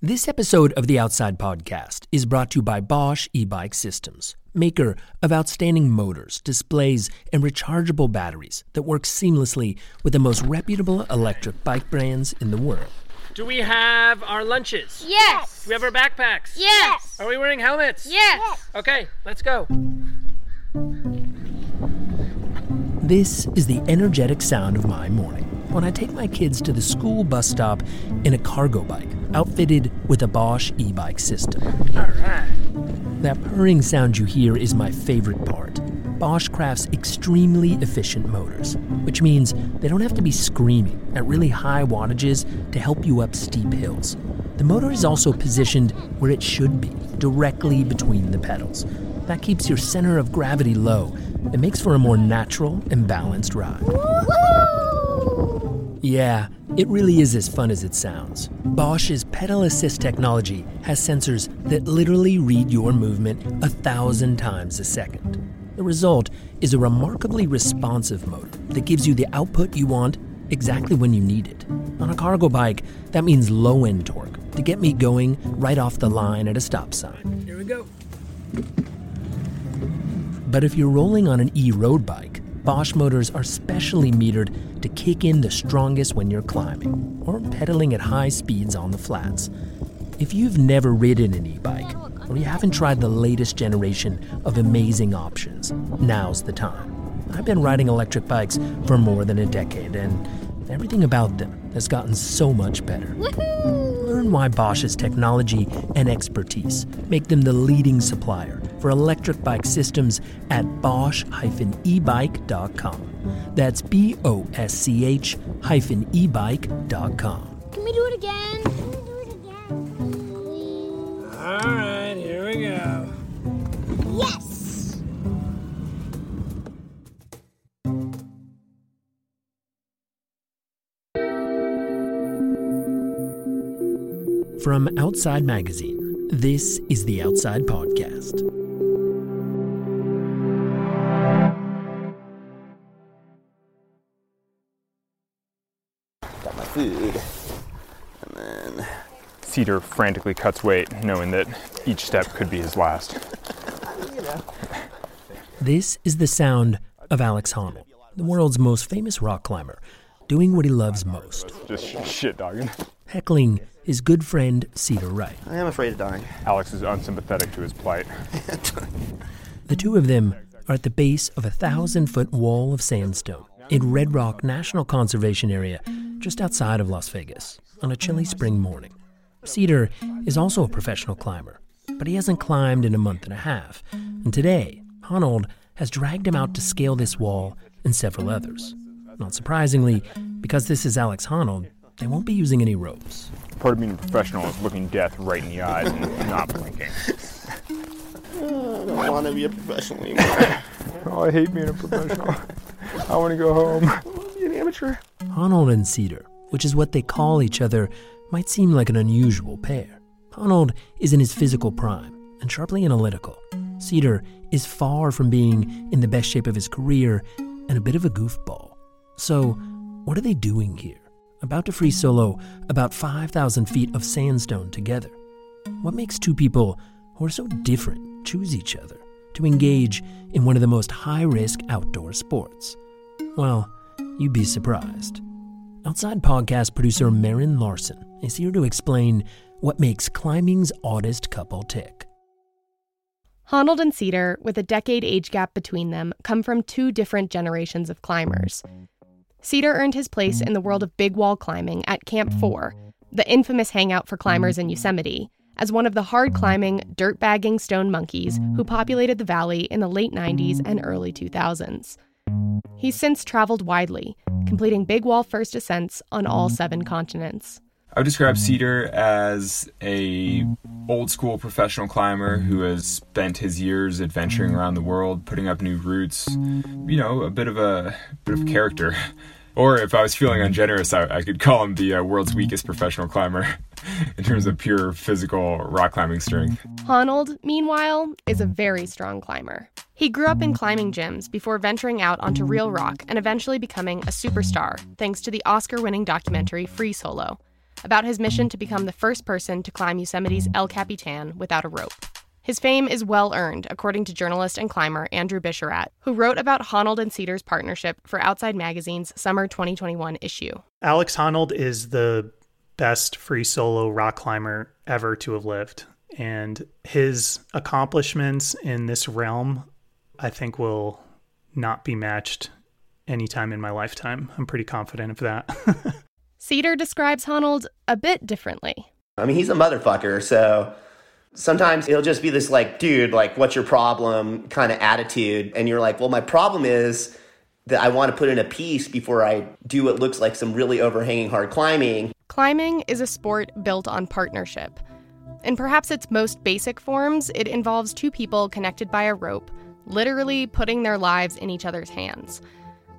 This episode of the Outside Podcast is brought to you by Bosch e Bike Systems, maker of outstanding motors, displays, and rechargeable batteries that work seamlessly with the most reputable electric bike brands in the world. Do we have our lunches? Yes. Do we have our backpacks? Yes. Are we wearing helmets? Yes. Okay, let's go. This is the energetic sound of my morning when I take my kids to the school bus stop in a cargo bike outfitted with a Bosch e bike system. All right. That purring sound you hear is my favorite part. Bosch crafts extremely efficient motors, which means they don't have to be screaming at really high wattages to help you up steep hills. The motor is also positioned where it should be, directly between the pedals. That keeps your center of gravity low and makes for a more natural and balanced ride. Yeah, it really is as fun as it sounds. Bosch's pedal assist technology has sensors that literally read your movement a thousand times a second. The result is a remarkably responsive motor that gives you the output you want exactly when you need it. On a cargo bike, that means low end torque to get me going right off the line at a stop sign. Here we go. But if you're rolling on an e road bike, Bosch motors are specially metered to kick in the strongest when you're climbing or pedaling at high speeds on the flats. If you've never ridden an e bike or you haven't tried the latest generation of amazing options, now's the time. I've been riding electric bikes for more than a decade and everything about them has gotten so much better. Learn why Bosch's technology and expertise make them the leading supplier for electric bike systems at bosch-ebike.com. That's B O S C H hyphen ebike.com. Can we do it again? Can we do it again? Please? All right, here we go. Yes. From Outside Magazine, this is the Outside Podcast. Cedar frantically cuts weight, knowing that each step could be his last. This is the sound of Alex Honnold, the world's most famous rock climber, doing what he loves most Just shit dogging. heckling his good friend Cedar Wright. I am afraid of dying. Alex is unsympathetic to his plight. The two of them are at the base of a thousand foot wall of sandstone in Red Rock National Conservation Area, just outside of Las Vegas, on a chilly spring morning. Cedar is also a professional climber, but he hasn't climbed in a month and a half. And today, Honnold has dragged him out to scale this wall and several others. Not surprisingly, because this is Alex Honnold, they won't be using any ropes. Part of being a professional is looking death right in the eyes and not blinking. I don't want to be a professional anymore. Oh, I hate being a professional. I want to go home. I want to be an amateur. Honnold and Cedar, which is what they call each other, might seem like an unusual pair. Honnold is in his physical prime and sharply analytical. Cedar is far from being in the best shape of his career and a bit of a goofball. So, what are they doing here? About to free solo about 5,000 feet of sandstone together. What makes two people who are so different choose each other to engage in one of the most high risk outdoor sports? Well, you'd be surprised. Outside podcast producer Marin Larson is here to explain what makes climbing's oddest couple tick. Honnold and Cedar, with a decade age gap between them, come from two different generations of climbers. Cedar earned his place in the world of big wall climbing at Camp 4, the infamous hangout for climbers in Yosemite, as one of the hard climbing, dirt bagging stone monkeys who populated the valley in the late 90s and early 2000s. He's since traveled widely, completing big wall first ascents on all mm. seven continents. I would describe mm. Cedar as a old school professional climber who mm. has spent his years adventuring around the world, putting up new routes. You know, a bit of a bit of character. Or if I was feeling ungenerous, I, I could call him the uh, world's weakest professional climber in terms of pure physical rock climbing strength. Honnold, meanwhile, is a very strong climber. He grew up in climbing gyms before venturing out onto real rock and eventually becoming a superstar thanks to the Oscar winning documentary Free Solo. about his mission to become the first person to climb Yosemite's El Capitan without a rope. His fame is well earned, according to journalist and climber Andrew Bisharat, who wrote about Honnold and Cedar's partnership for Outside Magazine's summer 2021 issue. Alex Honnold is the best free solo rock climber ever to have lived. And his accomplishments in this realm, I think, will not be matched anytime in my lifetime. I'm pretty confident of that. Cedar describes Honnold a bit differently. I mean, he's a motherfucker, so sometimes it'll just be this like, dude, like, what's your problem kind of attitude. And you're like, well, my problem is that I want to put in a piece before I do what looks like some really overhanging hard climbing. Climbing is a sport built on partnership. In perhaps its most basic forms, it involves two people connected by a rope, literally putting their lives in each other's hands.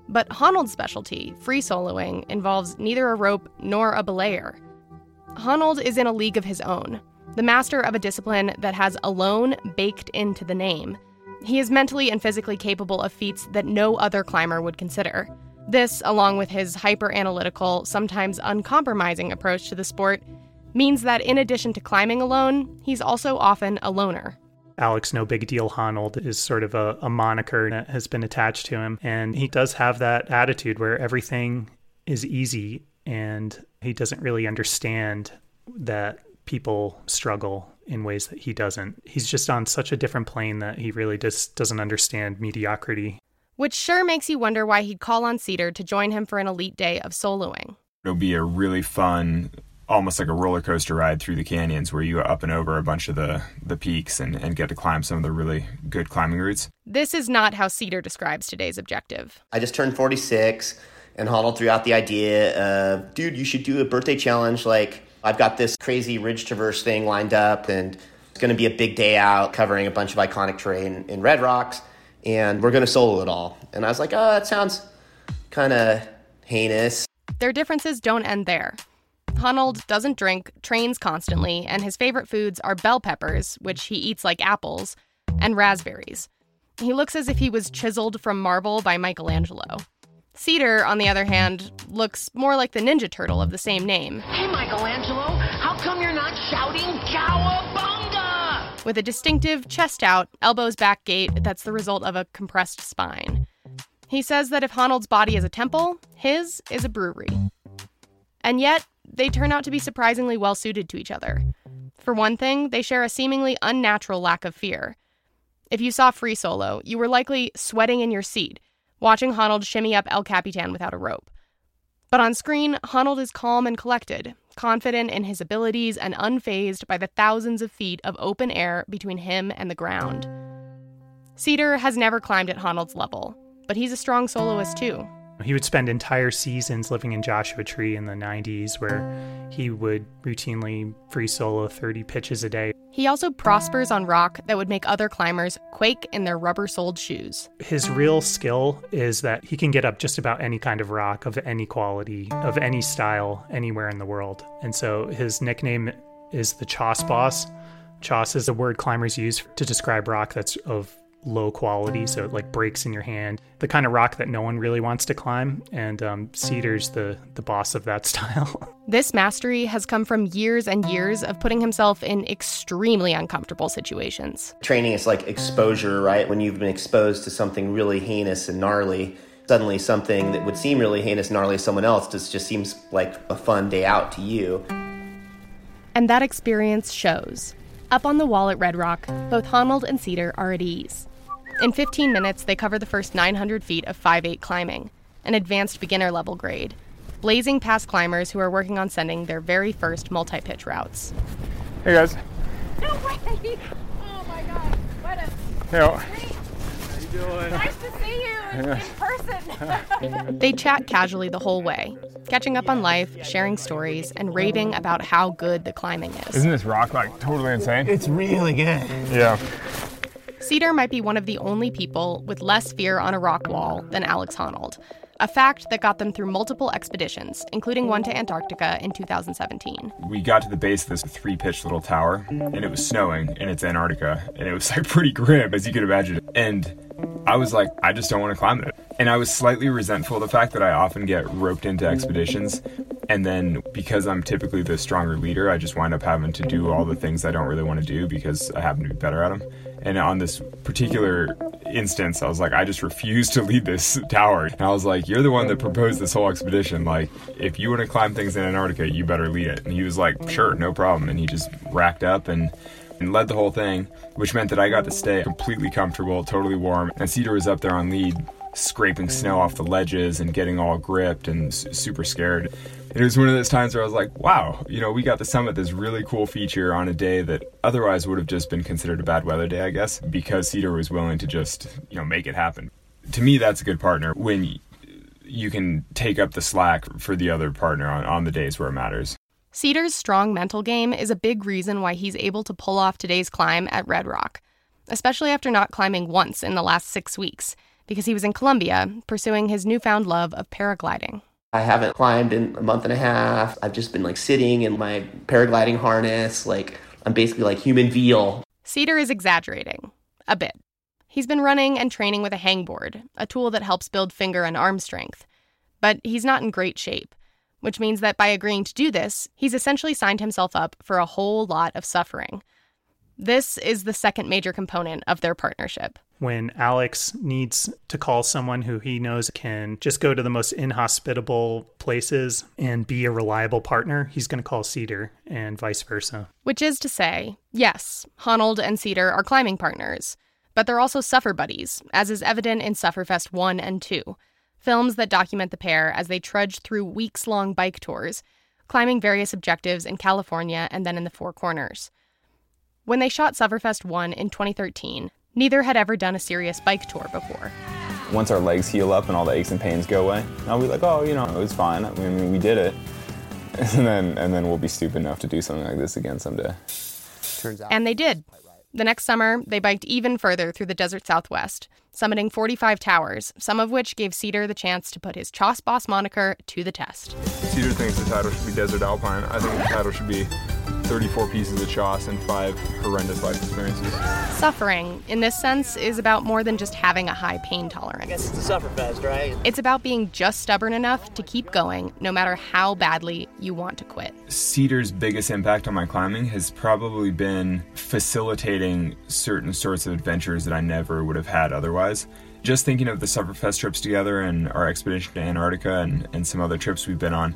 But Honnold's specialty, free soloing, involves neither a rope nor a belayer. Honnold is in a league of his own, the master of a discipline that has alone baked into the name. He is mentally and physically capable of feats that no other climber would consider. This, along with his hyper analytical, sometimes uncompromising approach to the sport, means that in addition to climbing alone, he's also often a loner. Alex No Big Deal Honnold is sort of a, a moniker that has been attached to him. And he does have that attitude where everything is easy and he doesn't really understand that people struggle in ways that he doesn't. He's just on such a different plane that he really just doesn't understand mediocrity. Which sure makes you wonder why he'd call on Cedar to join him for an elite day of soloing. It'll be a really fun, almost like a roller coaster ride through the canyons where you go up and over a bunch of the, the peaks and, and get to climb some of the really good climbing routes. This is not how Cedar describes today's objective. I just turned 46 and Honnold threw out the idea of, dude, you should do a birthday challenge. Like, I've got this crazy ridge traverse thing lined up, and it's going to be a big day out covering a bunch of iconic terrain in Red Rocks, and we're going to solo it all. And I was like, oh, that sounds kind of heinous. Their differences don't end there. Honnold doesn't drink, trains constantly, and his favorite foods are bell peppers, which he eats like apples, and raspberries. He looks as if he was chiseled from marble by Michelangelo. Cedar, on the other hand, looks more like the Ninja Turtle of the same name. Hey, Michelangelo, how come you're not shouting Cowabunga? With a distinctive chest out, elbows back gait that's the result of a compressed spine. He says that if Honnold's body is a temple, his is a brewery. And yet, they turn out to be surprisingly well suited to each other. For one thing, they share a seemingly unnatural lack of fear. If you saw Free Solo, you were likely sweating in your seat, watching Honnold shimmy up El Capitan without a rope. But on screen, Honnold is calm and collected, confident in his abilities and unfazed by the thousands of feet of open air between him and the ground. Cedar has never climbed at Honnold's level, but he's a strong soloist too. He would spend entire seasons living in Joshua Tree in the 90s where he would routinely free solo 30 pitches a day. He also prospers on rock that would make other climbers quake in their rubber soled shoes. His real skill is that he can get up just about any kind of rock of any quality, of any style, anywhere in the world. And so his nickname is the Choss Boss. Choss is a word climbers use to describe rock that's of low quality, so it like breaks in your hand. The kind of rock that no one really wants to climb, and um, Cedar's the the boss of that style. This mastery has come from years and years of putting himself in extremely uncomfortable situations. Training is like exposure, right? When you've been exposed to something really heinous and gnarly, suddenly something that would seem really heinous and gnarly to someone else just, just seems like a fun day out to you. And that experience shows. Up on the wall at Red Rock, both Honnold and Cedar are at ease. In 15 minutes, they cover the first 900 feet of 5-8 climbing, an advanced beginner level grade, blazing past climbers who are working on sending their very first multi-pitch routes. Hey guys. No way! Oh my god, what a Hey, oh. Oh, nice to see you in, in person. They chat casually the whole way, catching up on life, sharing stories, and raving about how good the climbing is. isn't this rock like totally insane? It's really good. Yeah. Cedar might be one of the only people with less fear on a rock wall than Alex Honnold, a fact that got them through multiple expeditions, including one to Antarctica in 2017. We got to the base of this three pitched little tower, and it was snowing, and it's Antarctica, and it was like pretty grim, as you could imagine. And I was like, I just don't want to climb it. And I was slightly resentful of the fact that I often get roped into expeditions And then because I'm typically the stronger leader, I just wind up having to do all the things I don't really want to do because I happen to be better at them. And on this particular instance, I was like, I just refuse to lead this tower. And I was like, You're the one that proposed this whole expedition. Like, if you want to climb things in Antarctica, you better lead it. And he was like, Sure, no problem. And he just racked up and and led the whole thing, which meant that I got to stay completely comfortable, totally warm. And Cedar was up there on lead, scraping snow off the ledges and getting all gripped and super scared. It was one of those times where I was like, wow, you know, we got to summit this really cool feature on a day that otherwise would have just been considered a bad weather day, I guess, because Cedar was willing to just, you know, make it happen. To me, that's a good partner when you can take up the slack for the other partner on, on the days where it matters. Cedar's strong mental game is a big reason why he's able to pull off today's climb at Red Rock, especially after not climbing once in the last six weeks, because he was in Colombia pursuing his newfound love of paragliding. I haven't climbed in a month and a half. I've just been like sitting in my paragliding harness. Like I'm basically like human veal. Cedar is exaggerating a bit. He's been running and training with a hangboard, a tool that helps build finger and arm strength. But he's not in great shape, which means that by agreeing to do this, he's essentially signed himself up for a whole lot of suffering. This is the second major component of their partnership. When Alex needs to call someone who he knows can just go to the most inhospitable places and be a reliable partner, he's going to call Cedar and vice versa. Which is to say, yes, Honnold and Cedar are climbing partners, but they're also suffer buddies, as is evident in Sufferfest 1 and 2, films that document the pair as they trudge through weeks long bike tours, climbing various objectives in California and then in the Four Corners. When they shot Sufferfest 1 in 2013, neither had ever done a serious bike tour before. Once our legs heal up and all the aches and pains go away, I'll be like, oh, you know, it was fine. I mean, we did it. And then, and then we'll be stupid enough to do something like this again someday. Turns out. And they did. The next summer, they biked even further through the desert southwest, summiting 45 towers, some of which gave Cedar the chance to put his Choss Boss moniker to the test. Cedar thinks the title should be Desert Alpine. I think the title should be 34 pieces of choss and five horrendous life experiences. Suffering, in this sense, is about more than just having a high pain tolerance. Guess it's a sufferfest, right? It's about being just stubborn enough to keep going no matter how badly you want to quit. Cedar's biggest impact on my climbing has probably been facilitating certain sorts of adventures that I never would have had otherwise. Just thinking of the Sufferfest trips together and our expedition to Antarctica and, and some other trips we've been on,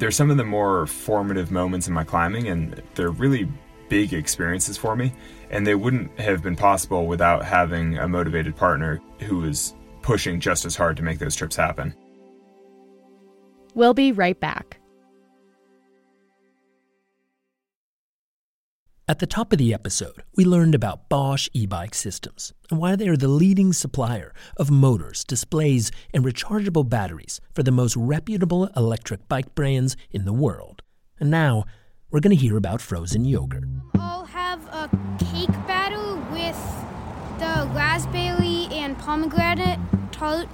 they're some of the more formative moments in my climbing, and they're really big experiences for me. And they wouldn't have been possible without having a motivated partner who was pushing just as hard to make those trips happen. We'll be right back. At the top of the episode, we learned about Bosch e bike systems and why they are the leading supplier of motors, displays, and rechargeable batteries for the most reputable electric bike brands in the world. And now, we're going to hear about frozen yogurt. I'll have a cake batter with the raspberry and pomegranate tart,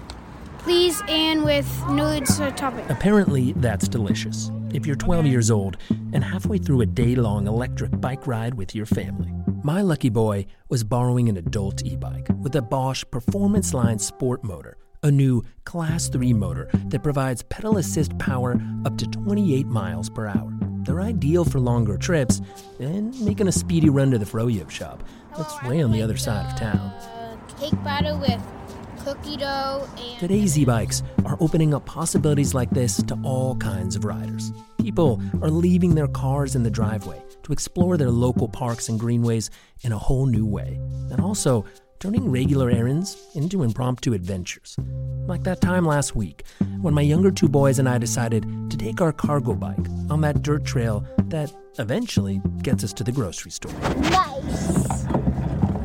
please, and with nuts on top of it. Apparently, that's delicious if you're 12 years old and halfway through a day long electric bike ride with your family. My lucky boy was borrowing an adult e bike with a Bosch Performance Line Sport motor, a new Class 3 motor that provides pedal assist power up to 28 miles per hour. They're ideal for longer trips and making a speedy run to the Froyo shop. That's way on the other side of town. Uh, cake batter with cookie dough and. Today's e-bikes are opening up possibilities like this to all kinds of riders. People are leaving their cars in the driveway to explore their local parks and greenways in a whole new way, and also turning regular errands into impromptu adventures. Like that time last week when my younger two boys and I decided to take our cargo bike on that dirt trail that eventually gets us to the grocery store. Nice.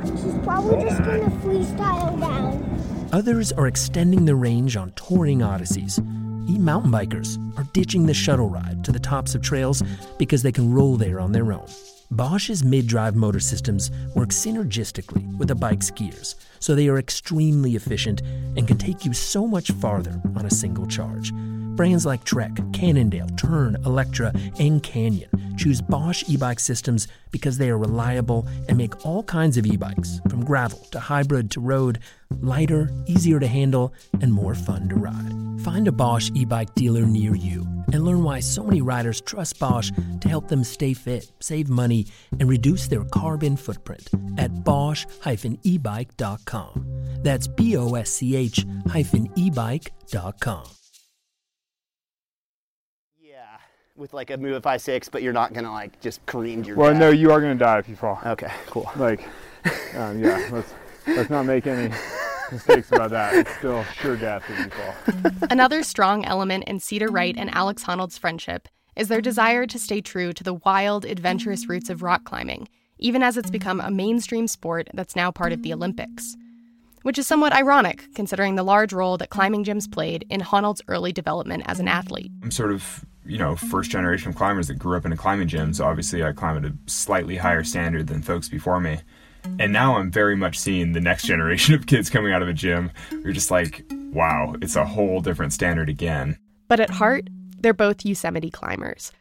She's probably just gonna freestyle. Others are extending the range on touring odysseys. E mountain bikers are ditching the shuttle ride to the tops of trails because they can roll there on their own. Bosch's mid drive motor systems work synergistically with the bike's gears, so they are extremely efficient and can take you so much farther on a single charge. Brands like Trek, Cannondale, Tern, Electra, and Canyon choose Bosch e bike systems because they are reliable and make all kinds of e bikes, from gravel to hybrid to road, lighter, easier to handle, and more fun to ride. Find a Bosch e bike dealer near you and learn why so many riders trust Bosch to help them stay fit, save money, and reduce their carbon footprint at Bosch-ebike.com. That's B O S C H e-bike.com. with like a move five six, but you're not gonna like just careen your. Well, dad. no, you are gonna die if you fall. Okay, cool. Like, um, yeah, let's let's not make any mistakes about that. It's still sure death if you fall. Another strong element in Cedar Wright and Alex Honnold's friendship is their desire to stay true to the wild, adventurous roots of rock climbing, even as it's become a mainstream sport that's now part of the Olympics. Which is somewhat ironic, considering the large role that climbing gyms played in Honnold's early development as an athlete. I'm sort of, you know, first generation of climbers that grew up in a climbing gym, so obviously I climb at a slightly higher standard than folks before me. And now I'm very much seeing the next generation of kids coming out of a gym. You're just like, wow, it's a whole different standard again. But at heart, they're both Yosemite climbers,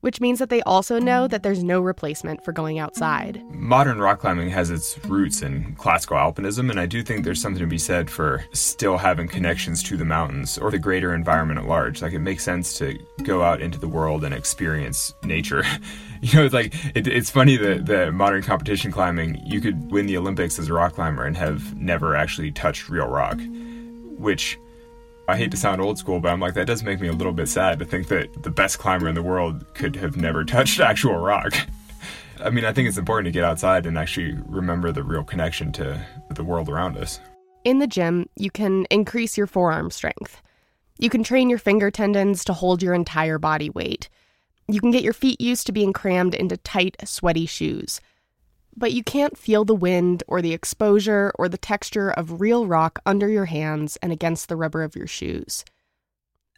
which means that they also know that there's no replacement for going outside. Modern rock climbing has its roots in classical alpinism, and I do think there's something to be said for still having connections to the mountains or the greater environment at large. Like, it makes sense to go out into the world and experience nature. you know, it's like, it, it's funny that, that modern competition climbing, you could win the Olympics as a rock climber and have never actually touched real rock, which. I hate to sound old school, but I'm like, that does make me a little bit sad to think that the best climber in the world could have never touched actual rock. I mean, I think it's important to get outside and actually remember the real connection to the world around us. In the gym, you can increase your forearm strength. You can train your finger tendons to hold your entire body weight. You can get your feet used to being crammed into tight, sweaty shoes. But you can't feel the wind or the exposure or the texture of real rock under your hands and against the rubber of your shoes.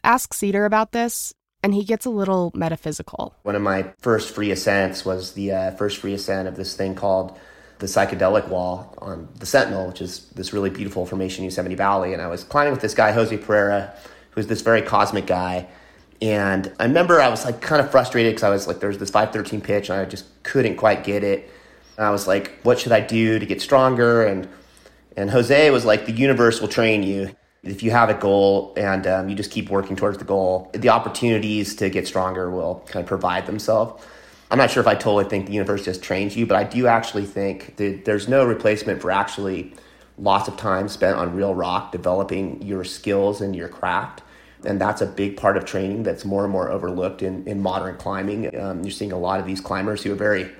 Ask Cedar about this, and he gets a little metaphysical. One of my first free ascents was the uh, first free ascent of this thing called the psychedelic wall on the Sentinel, which is this really beautiful formation in Yosemite Valley. And I was climbing with this guy, Jose Pereira, who's this very cosmic guy. And I remember I was like kind of frustrated because I was like, there was this 513 pitch and I just couldn't quite get it. And I was like, what should I do to get stronger? And and Jose was like, the universe will train you if you have a goal and um, you just keep working towards the goal. The opportunities to get stronger will kind of provide themselves. I'm not sure if I totally think the universe just trains you, but I do actually think that there's no replacement for actually lots of time spent on real rock developing your skills and your craft. And that's a big part of training that's more and more overlooked in, in modern climbing. Um, you're seeing a lot of these climbers who are very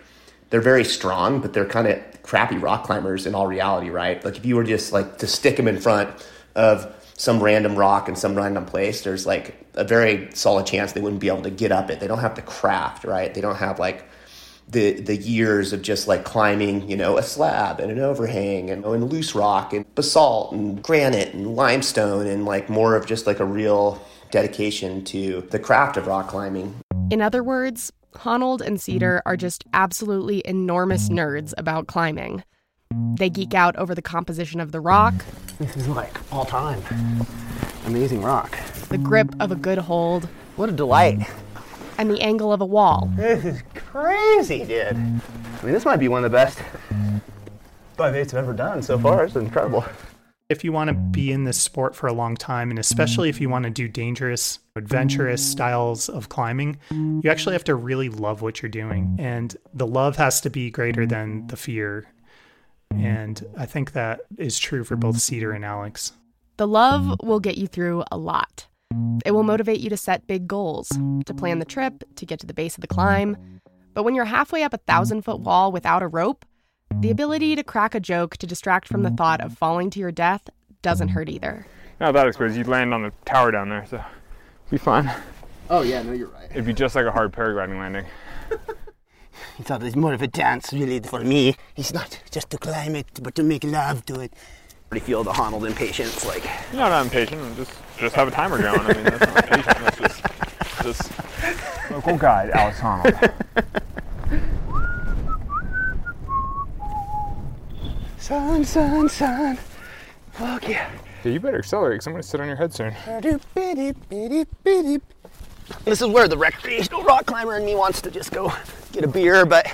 they're very strong, but they're kind of crappy rock climbers in all reality, right? Like if you were just like to stick them in front of some random rock in some random place, there's like a very solid chance they wouldn't be able to get up it. They don't have the craft, right? They don't have like the the years of just like climbing, you know, a slab and an overhang and, and loose rock and basalt and granite and limestone and like more of just like a real dedication to the craft of rock climbing. In other words, Honnold and Cedar are just absolutely enormous nerds about climbing. They geek out over the composition of the rock. This is like all time. Amazing rock. The grip of a good hold. What a delight. And the angle of a wall. This is crazy, dude. I mean, this might be one of the best 5 I've ever done so far. It's incredible. If you want to be in this sport for a long time, and especially if you want to do dangerous, adventurous styles of climbing, you actually have to really love what you're doing. And the love has to be greater than the fear. And I think that is true for both Cedar and Alex. The love will get you through a lot. It will motivate you to set big goals, to plan the trip, to get to the base of the climb. But when you're halfway up a thousand foot wall without a rope, the ability to crack a joke to distract from the thought of falling to your death doesn't hurt either. Not that exposed. You'd land on the tower down there, so be fine. Oh yeah, no, you're right. It'd be just like a hard paragliding landing. He thought it's more of a dance, really, for me. It's not just to climb it, but to make love to it. Already feel the Honnold impatience, like. You're not impatient. Just just have a timer going. I mean, that's not patient. That's just just local guide, Alex Honnold. Sun, sun, sun. Fuck yeah. Yeah, you better accelerate because I'm going to sit on your head soon. This is where the recreational rock climber in me wants to just go get a beer, but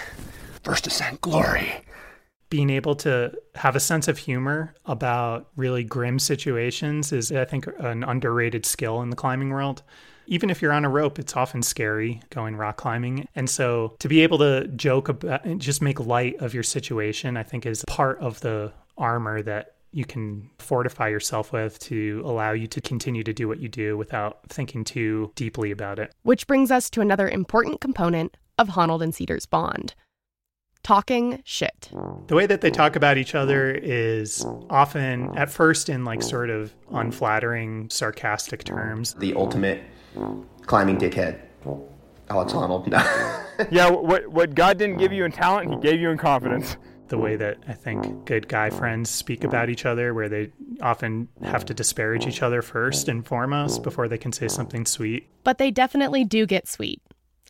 first ascent glory. being able to have a sense of humor about really grim situations is, I think, an underrated skill in the climbing world. Even if you're on a rope, it's often scary going rock climbing. And so to be able to joke about and just make light of your situation, I think is part of the armor that you can fortify yourself with to allow you to continue to do what you do without thinking too deeply about it. Which brings us to another important component of Honnold and Cedar's bond talking shit. The way that they talk about each other is often, at first, in like sort of unflattering, sarcastic terms. The ultimate climbing dickhead. Alex Honnold. yeah, what, what God didn't give you in talent, He gave you in confidence. The way that I think good guy friends speak about each other, where they often have to disparage each other first and foremost before they can say something sweet. But they definitely do get sweet.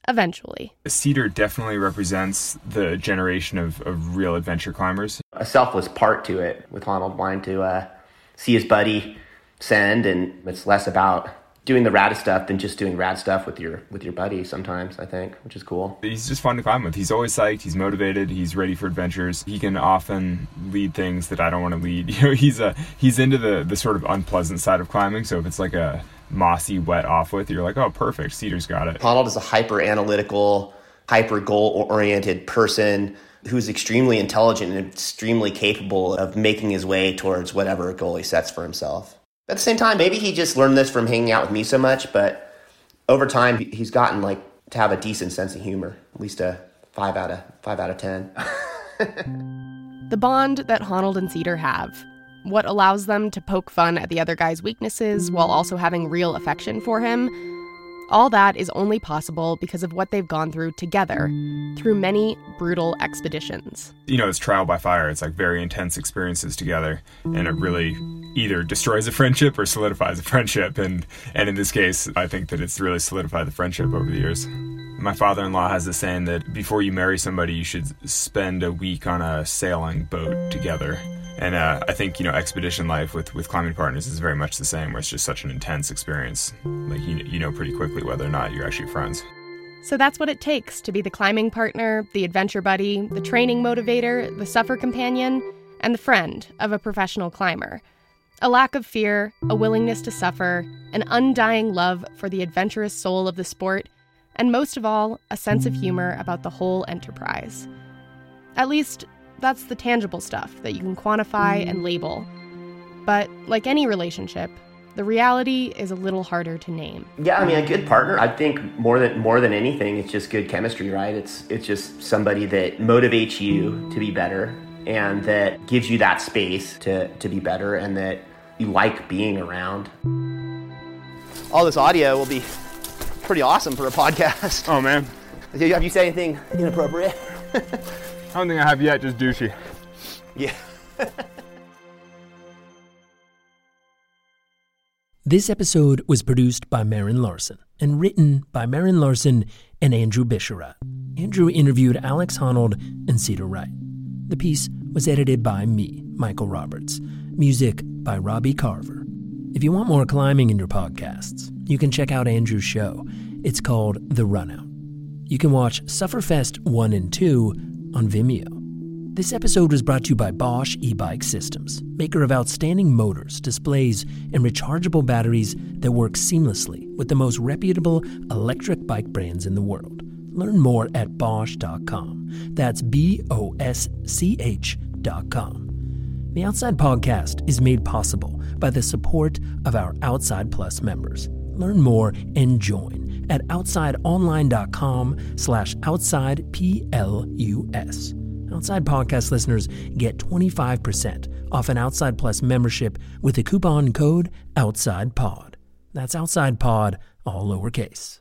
Eventually. Cedar definitely represents the generation of, of real adventure climbers. A selfless part to it with Honnold wanting to uh, see his buddy send, and it's less about doing the rad stuff than just doing rad stuff with your with your buddy sometimes i think which is cool. He's just fun to climb with. He's always psyched. He's motivated. He's ready for adventures. He can often lead things that i don't want to lead. You know he's a he's into the the sort of unpleasant side of climbing so if it's like a mossy wet off with you're like oh perfect. Cedar's got it. Honnold is a hyper analytical hyper goal oriented person who's extremely intelligent and extremely capable of making his way towards whatever goal he sets for himself at the same time, maybe he just learned this from hanging out with me so much, but over time he's gotten like to have a decent sense of humor, at least a five out of five out of ten. the bond that Honnold and Cedar have, what allows them to poke fun at the other guy's weaknesses while also having real affection for him, all that is only possible because of what they've gone through together through many brutal expeditions. You know, it's trial by fire. It's like very intense experiences together, and it really either destroys a friendship or solidifies a friendship. And and in this case, I think that it's really solidified the friendship over the years. My father-in-law has the saying that before you marry somebody, you should spend a week on a sailing boat together. And uh, I think you know expedition life with with climbing partners is very much the same, where it's just such an intense experience. Like you you know pretty quickly whether or not you're actually friends. So that's what it takes to be the climbing partner, the adventure buddy, the training motivator, the suffer companion, and the friend of a professional climber. A lack of fear, a willingness to suffer, an undying love for the adventurous soul of the sport, and most of all, a sense of humor about the whole enterprise. At least, that's the tangible stuff that you can quantify and mm. label. But like any relationship, the reality is a little harder to name. Yeah, I mean, a good partner. I think more than more than anything, it's just good chemistry, right? It's it's just somebody that motivates you to be better and that gives you that space to to be better and that you like being around. All this audio will be pretty awesome for a podcast. Oh man, have you said anything inappropriate? I don't think I have yet. Just douchey. Yeah. This episode was produced by Marin Larson and written by Marin Larson and Andrew Bisharat. Andrew interviewed Alex Honnold and Cedar Wright. The piece was edited by me, Michael Roberts. Music by Robbie Carver. If you want more climbing in your podcasts, you can check out Andrew's show. It's called The Runout. You can watch Sufferfest 1 and 2 on Vimeo. This episode was brought to you by Bosch e Bike Systems, maker of outstanding motors, displays, and rechargeable batteries that work seamlessly with the most reputable electric bike brands in the world. Learn more at Bosch.com. That's B O S C H.com. The Outside Podcast is made possible by the support of our Outside Plus members. Learn more and join at outsideonline.com slash outside P-L-U-S. Outside Podcast listeners get 25% off an Outside Plus membership with the coupon code OUTSIDEPOD. That's Outside Pod, all lowercase.